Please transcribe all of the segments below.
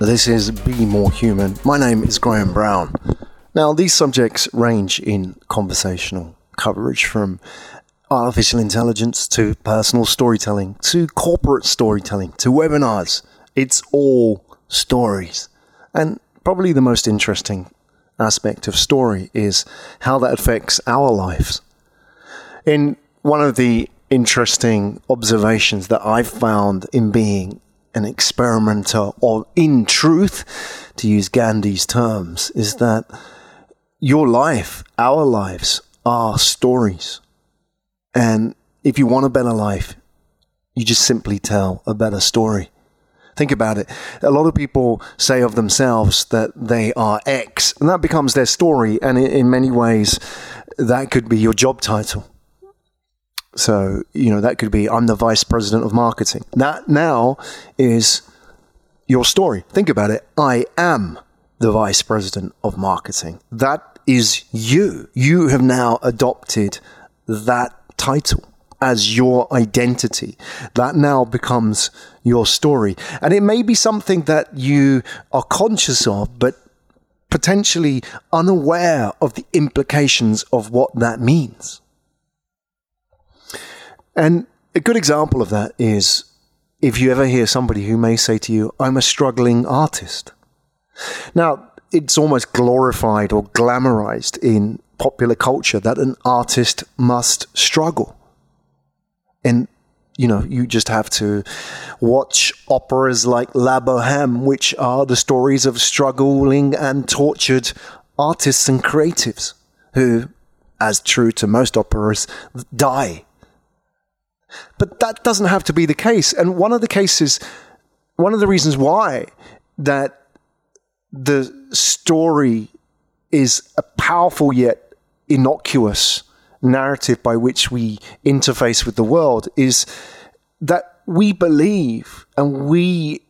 This is Be More Human. My name is Graham Brown. Now, these subjects range in conversational coverage from artificial intelligence to personal storytelling to corporate storytelling to webinars. It's all stories. And probably the most interesting aspect of story is how that affects our lives. In one of the interesting observations that I've found in being an experimenter or in truth, to use Gandhi's terms, is that your life, our lives, are stories. And if you want a better life, you just simply tell a better story. Think about it. A lot of people say of themselves that they are X, and that becomes their story. And in many ways, that could be your job title. So, you know, that could be I'm the vice president of marketing. That now is your story. Think about it. I am the vice president of marketing. That is you. You have now adopted that title as your identity. That now becomes your story. And it may be something that you are conscious of, but potentially unaware of the implications of what that means. And a good example of that is if you ever hear somebody who may say to you, I'm a struggling artist. Now, it's almost glorified or glamorized in popular culture that an artist must struggle. And, you know, you just have to watch operas like La Boheme, which are the stories of struggling and tortured artists and creatives who, as true to most operas, die but that doesn't have to be the case. And one of the cases, one of the reasons why that the story is a powerful yet innocuous narrative by which we interface with the world is that we believe and we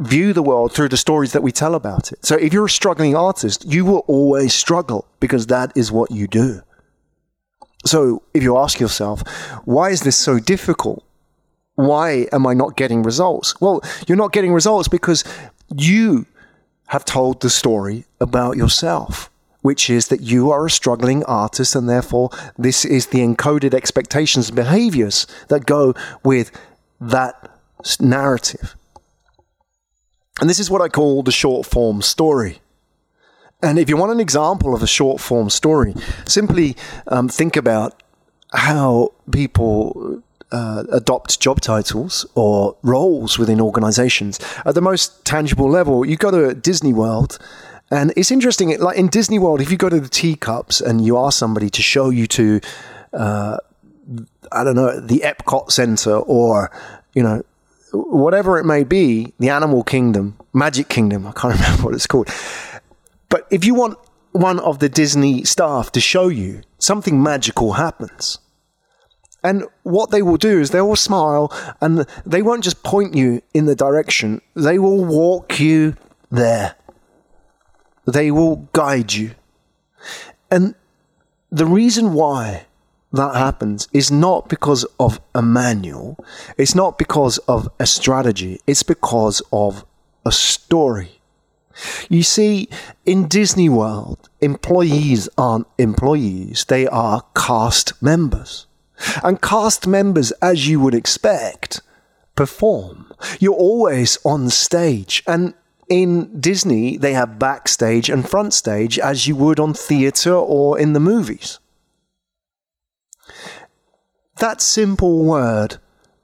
view the world through the stories that we tell about it. So if you're a struggling artist, you will always struggle because that is what you do. So if you ask yourself, why is this so difficult? Why am I not getting results? Well, you're not getting results because you have told the story about yourself, which is that you are a struggling artist and therefore this is the encoded expectations and behaviors that go with that narrative. And this is what I call the short form story. And if you want an example of a short form story, simply um, think about how people uh, adopt job titles or roles within organizations at the most tangible level. You go to Disney World. And it's interesting, like in Disney World, if you go to the teacups and you ask somebody to show you to, uh, I don't know, the Epcot Center or, you know, whatever it may be, the Animal Kingdom, Magic Kingdom, I can't remember what it's called but if you want one of the Disney staff to show you, something magical happens. And what they will do is they will smile and they won't just point you in the direction, they will walk you there. They will guide you. And the reason why that happens is not because of a manual, it's not because of a strategy, it's because of a story. You see, in Disney World, employees aren't employees, they are cast members. And cast members, as you would expect, perform. You're always on stage. And in Disney, they have backstage and front stage, as you would on theatre or in the movies. That simple word,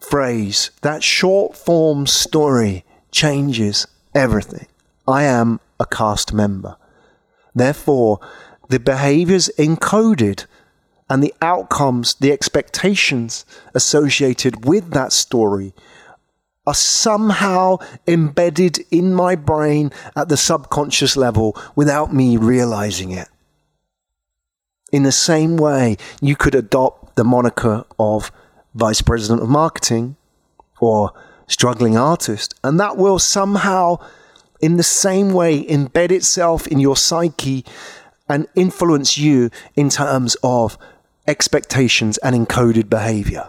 phrase, that short form story changes everything. I am a cast member. Therefore, the behaviors encoded and the outcomes, the expectations associated with that story are somehow embedded in my brain at the subconscious level without me realizing it. In the same way, you could adopt the moniker of Vice President of Marketing or struggling artist, and that will somehow in the same way embed itself in your psyche and influence you in terms of expectations and encoded behavior.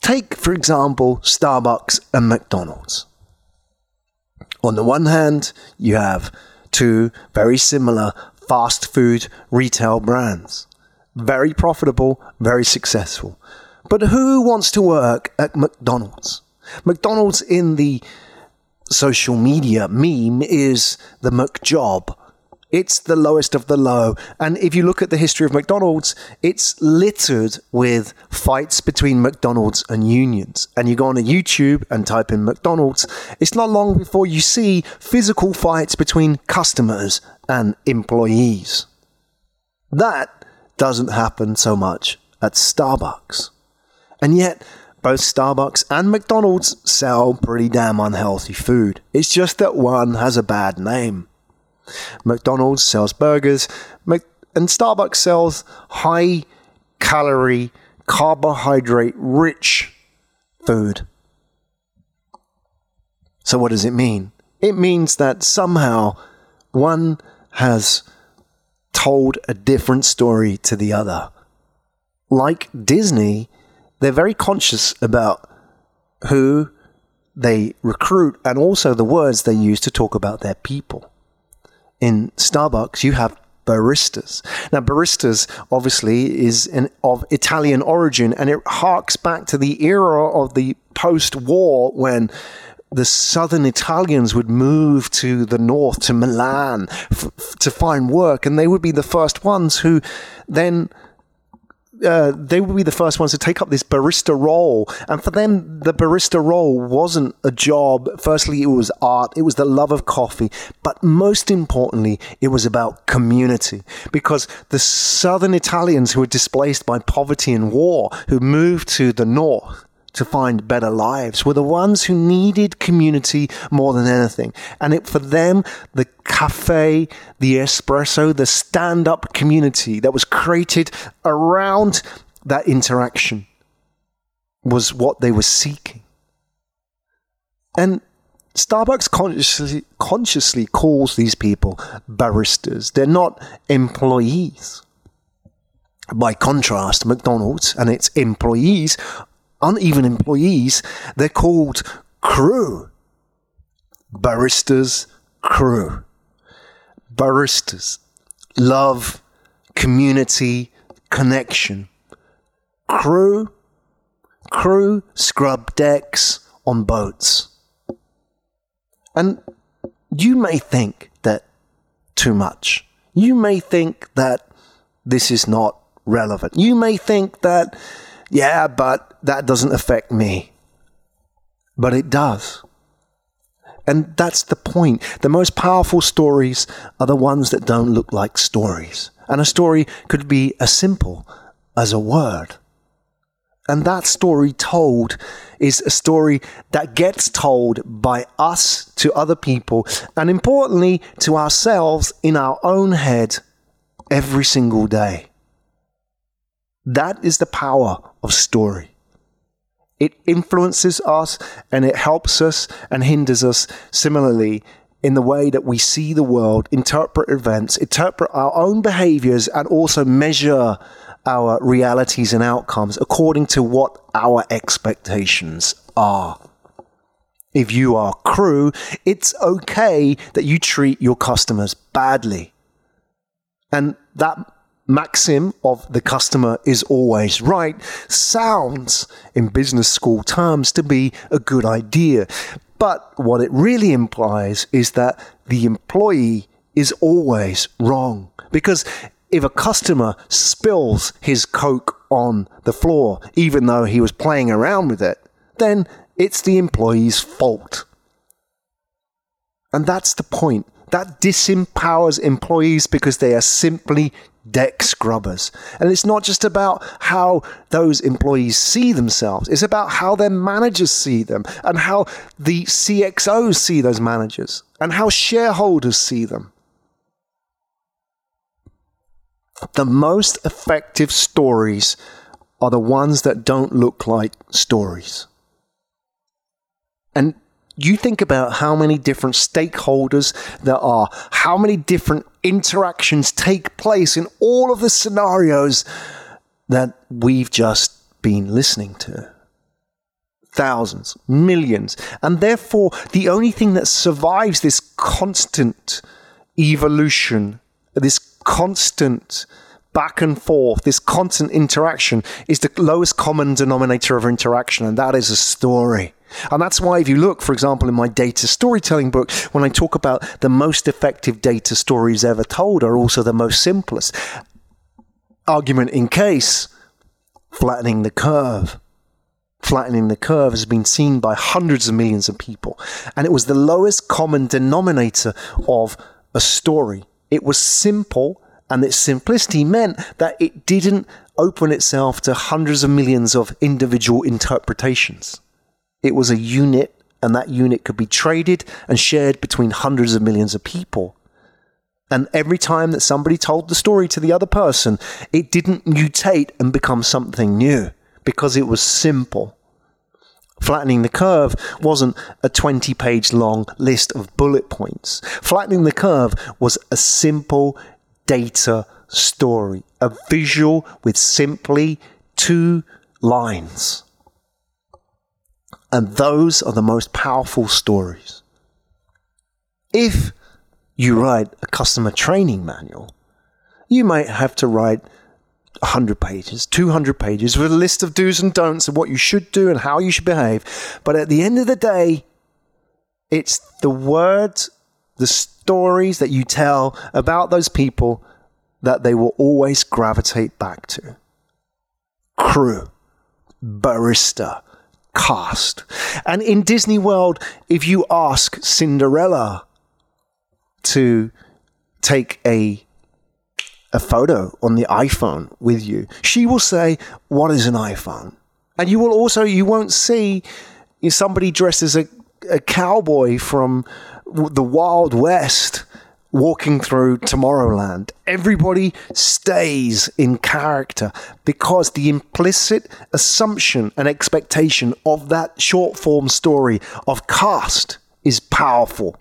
Take, for example, Starbucks and McDonald's. On the one hand, you have two very similar fast food retail brands. Very profitable, very successful. But who wants to work at McDonald's? McDonald's in the social media meme is the McJob. It's the lowest of the low. And if you look at the history of McDonald's, it's littered with fights between McDonald's and unions. And you go on to YouTube and type in McDonald's, it's not long before you see physical fights between customers and employees. That doesn't happen so much at Starbucks. And yet, both Starbucks and McDonald's sell pretty damn unhealthy food. It's just that one has a bad name. McDonald's sells burgers, and Starbucks sells high calorie, carbohydrate rich food. So, what does it mean? It means that somehow one has told a different story to the other. Like Disney, they're very conscious about who they recruit and also the words they use to talk about their people. In Starbucks, you have baristas. Now, baristas obviously is an, of Italian origin, and it harks back to the era of the post-war when the southern Italians would move to the north to Milan f- to find work, and they would be the first ones who then uh, they would be the first ones to take up this barista role. And for them, the barista role wasn't a job. Firstly, it was art, it was the love of coffee. But most importantly, it was about community. Because the southern Italians who were displaced by poverty and war, who moved to the north, to find better lives were the ones who needed community more than anything. And it, for them, the cafe, the espresso, the stand up community that was created around that interaction was what they were seeking. And Starbucks consciously, consciously calls these people baristas. They're not employees. By contrast, McDonald's and its employees uneven employees, they're called crew. Baristas, crew. Baristas, love, community, connection. Crew, crew scrub decks on boats. And you may think that too much. You may think that this is not relevant. You may think that yeah, but that doesn't affect me. But it does. And that's the point. The most powerful stories are the ones that don't look like stories. And a story could be as simple as a word. And that story told is a story that gets told by us to other people, and importantly, to ourselves in our own head every single day. That is the power of story. It influences us and it helps us and hinders us similarly in the way that we see the world, interpret events, interpret our own behaviors, and also measure our realities and outcomes according to what our expectations are. If you are crew, it's okay that you treat your customers badly. And that maxim of the customer is always right sounds in business school terms to be a good idea. But what it really implies is that the employee is always wrong. Because if a customer spills his Coke on the floor, even though he was playing around with it, then it's the employee's fault. And that's the point. That disempowers employees because they are simply deck scrubbers. And it's not just about how those employees see themselves, it's about how their managers see them and how the CXOs see those managers and how shareholders see them. The most effective stories are the ones that don't look like stories. And you think about how many different stakeholders there are, how many different interactions take place in all of the scenarios that we've just been listening to. thousands, millions. And therefore, the only thing that survives this constant evolution, this constant back and forth, this constant interaction is the lowest common denominator of interaction, and that is a story. And that's why, if you look, for example, in my data storytelling book, when I talk about the most effective data stories ever told are also the most simplest. Argument in case, flattening the curve flattening the curve has been seen by hundreds of millions of people. And it was the lowest common denominator of a story. It was simple, and its simplicity meant that it didn't open itself to hundreds of millions of individual interpretations. It was a unit, and that unit could be traded and shared between hundreds of millions of people. And every time that somebody told the story to the other person, it didn't mutate and become something new because it was simple. Flattening the curve wasn't a 20 page long list of bullet points. Flattening the curve was a simple data story, a visual with simply two lines. And those are the most powerful stories. If you write a customer training manual, you might have to write 100 pages, 200 pages with a list of do's and don'ts of what you should do and how you should behave. But at the end of the day, it's the words, the stories that you tell about those people that they will always gravitate back to. Crew, barista, cast. And in Disney World, if you ask Cinderella to take a a photo on the iPhone with you, she will say, What is an iPhone? And you will also, you won't see somebody dressed as a, a cowboy from the Wild West walking through Tomorrowland. Everybody stays in character because the implicit assumption and expectation of that short form story of cast is powerful.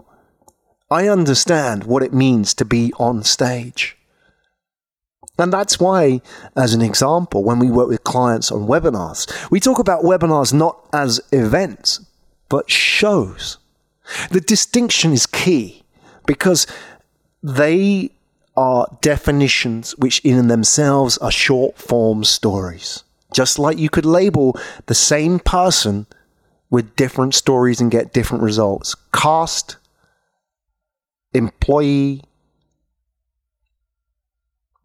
I understand what it means to be on stage. And that's why, as an example, when we work with clients on webinars, we talk about webinars not as events, but shows. The distinction is key because they are definitions which, in themselves, are short form stories. Just like you could label the same person with different stories and get different results. Cast, employee,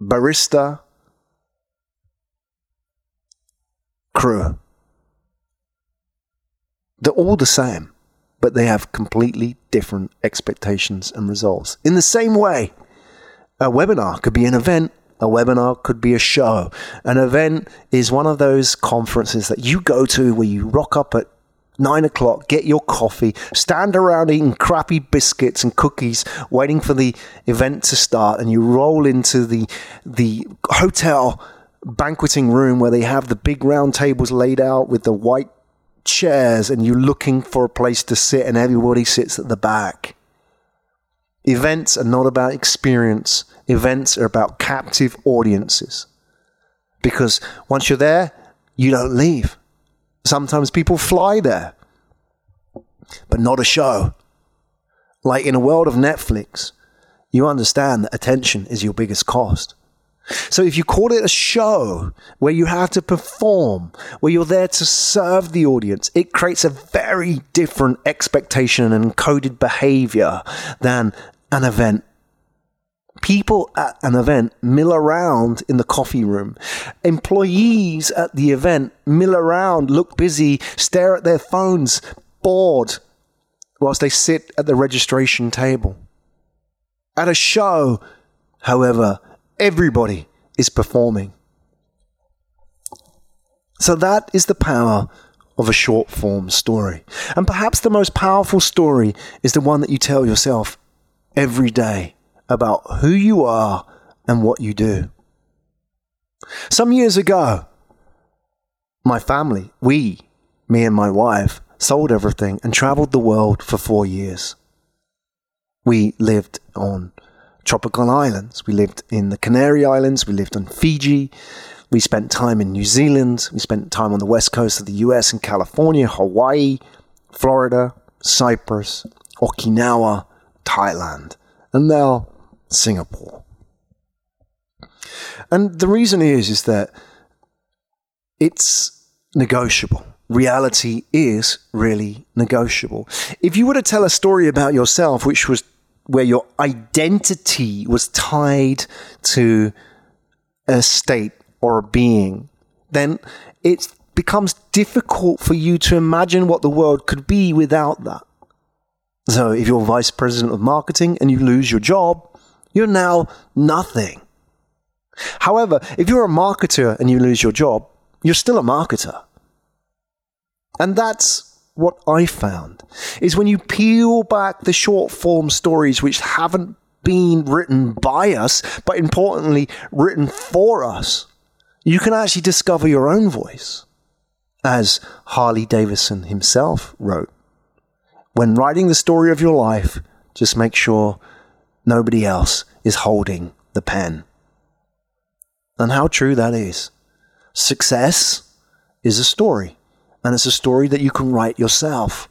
barista, crew. They're all the same, but they have completely different expectations and results. In the same way, a webinar could be an event, a webinar could be a show. An event is one of those conferences that you go to where you rock up at nine o'clock, get your coffee, stand around eating crappy biscuits and cookies, waiting for the event to start, and you roll into the the hotel banqueting room where they have the big round tables laid out with the white chairs, and you're looking for a place to sit, and everybody sits at the back. Events are not about experience. Events are about captive audiences. Because once you're there, you don't leave. Sometimes people fly there, but not a show. Like in a world of Netflix, you understand that attention is your biggest cost. So if you call it a show where you have to perform, where you're there to serve the audience, it creates a very different expectation and encoded behavior than an event people at an event mill around in the coffee room. Employees at the event mill around, look busy, stare at their phones, bored, whilst they sit at the registration table. At a show, however, everybody is performing. So that is the power of a short form story. And perhaps the most powerful story is the one that you tell yourself every day about who you are and what you do. Some years ago, my family, we, me and my wife, sold everything and traveled the world for four years. We lived on tropical islands. We lived in the Canary Islands. We lived on Fiji. We spent time in New Zealand. We spent time on the west coast of the US in California, Hawaii, Florida, Cyprus, Okinawa, Thailand, and now Singapore. And the reason is is that it's negotiable. Reality is really negotiable. If you were to tell a story about yourself which was where your identity was tied to a state or a being, then it becomes difficult for you to imagine what the world could be without that. So if you're vice president of marketing and you lose your job, you're now nothing. However, if you're a marketer and you lose your job, you're still a marketer. And that's what I found is when you peel back the short form stories which haven't been written by us, but importantly, written for us, you can actually discover your own voice. As Harley Davidson himself wrote, when writing the story of your life, just make sure nobody else is holding the pen. And how true that is. Success is a story, and it's a story that you can write yourself.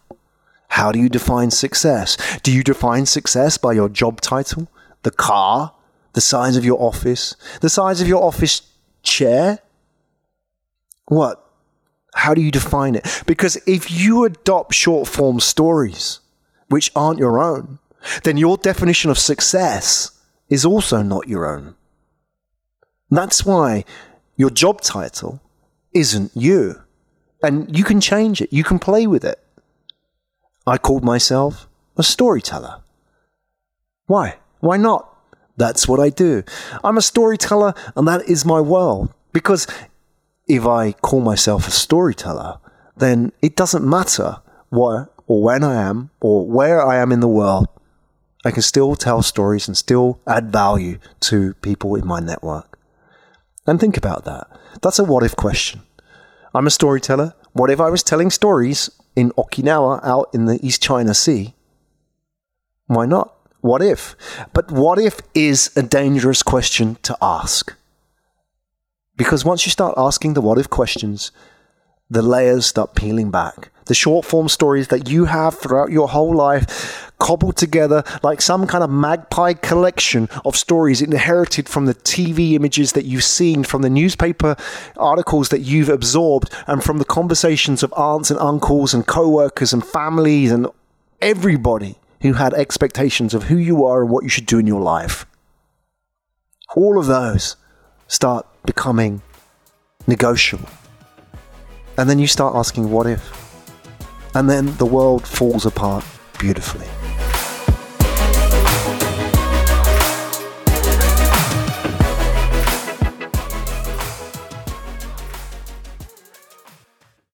How do you define success? Do you define success by your job title, the car, the size of your office, the size of your office chair? What? How do you define it? Because if you adopt short form stories, which aren't your own, then your definition of success is also not your own. That's why your job title isn't you. And you can change it, you can play with it. I called myself a storyteller. Why? Why not? That's what I do. I'm a storyteller, and that is my world. Because if I call myself a storyteller, then it doesn't matter what or when I am or where I am in the world. I can still tell stories and still add value to people in my network. And think about that. That's a what if question. I'm a storyteller. What if I was telling stories in Okinawa out in the East China Sea? Why not? What if? But what if is a dangerous question to ask. Because once you start asking the what if questions, the layers start peeling back. The short form stories that you have throughout your whole life, cobbled together like some kind of magpie collection of stories inherited from the TV images that you've seen, from the newspaper articles that you've absorbed, and from the conversations of aunts and uncles and co workers and families and everybody who had expectations of who you are and what you should do in your life. All of those start becoming negotiable. And then you start asking, what if? And then the world falls apart beautifully.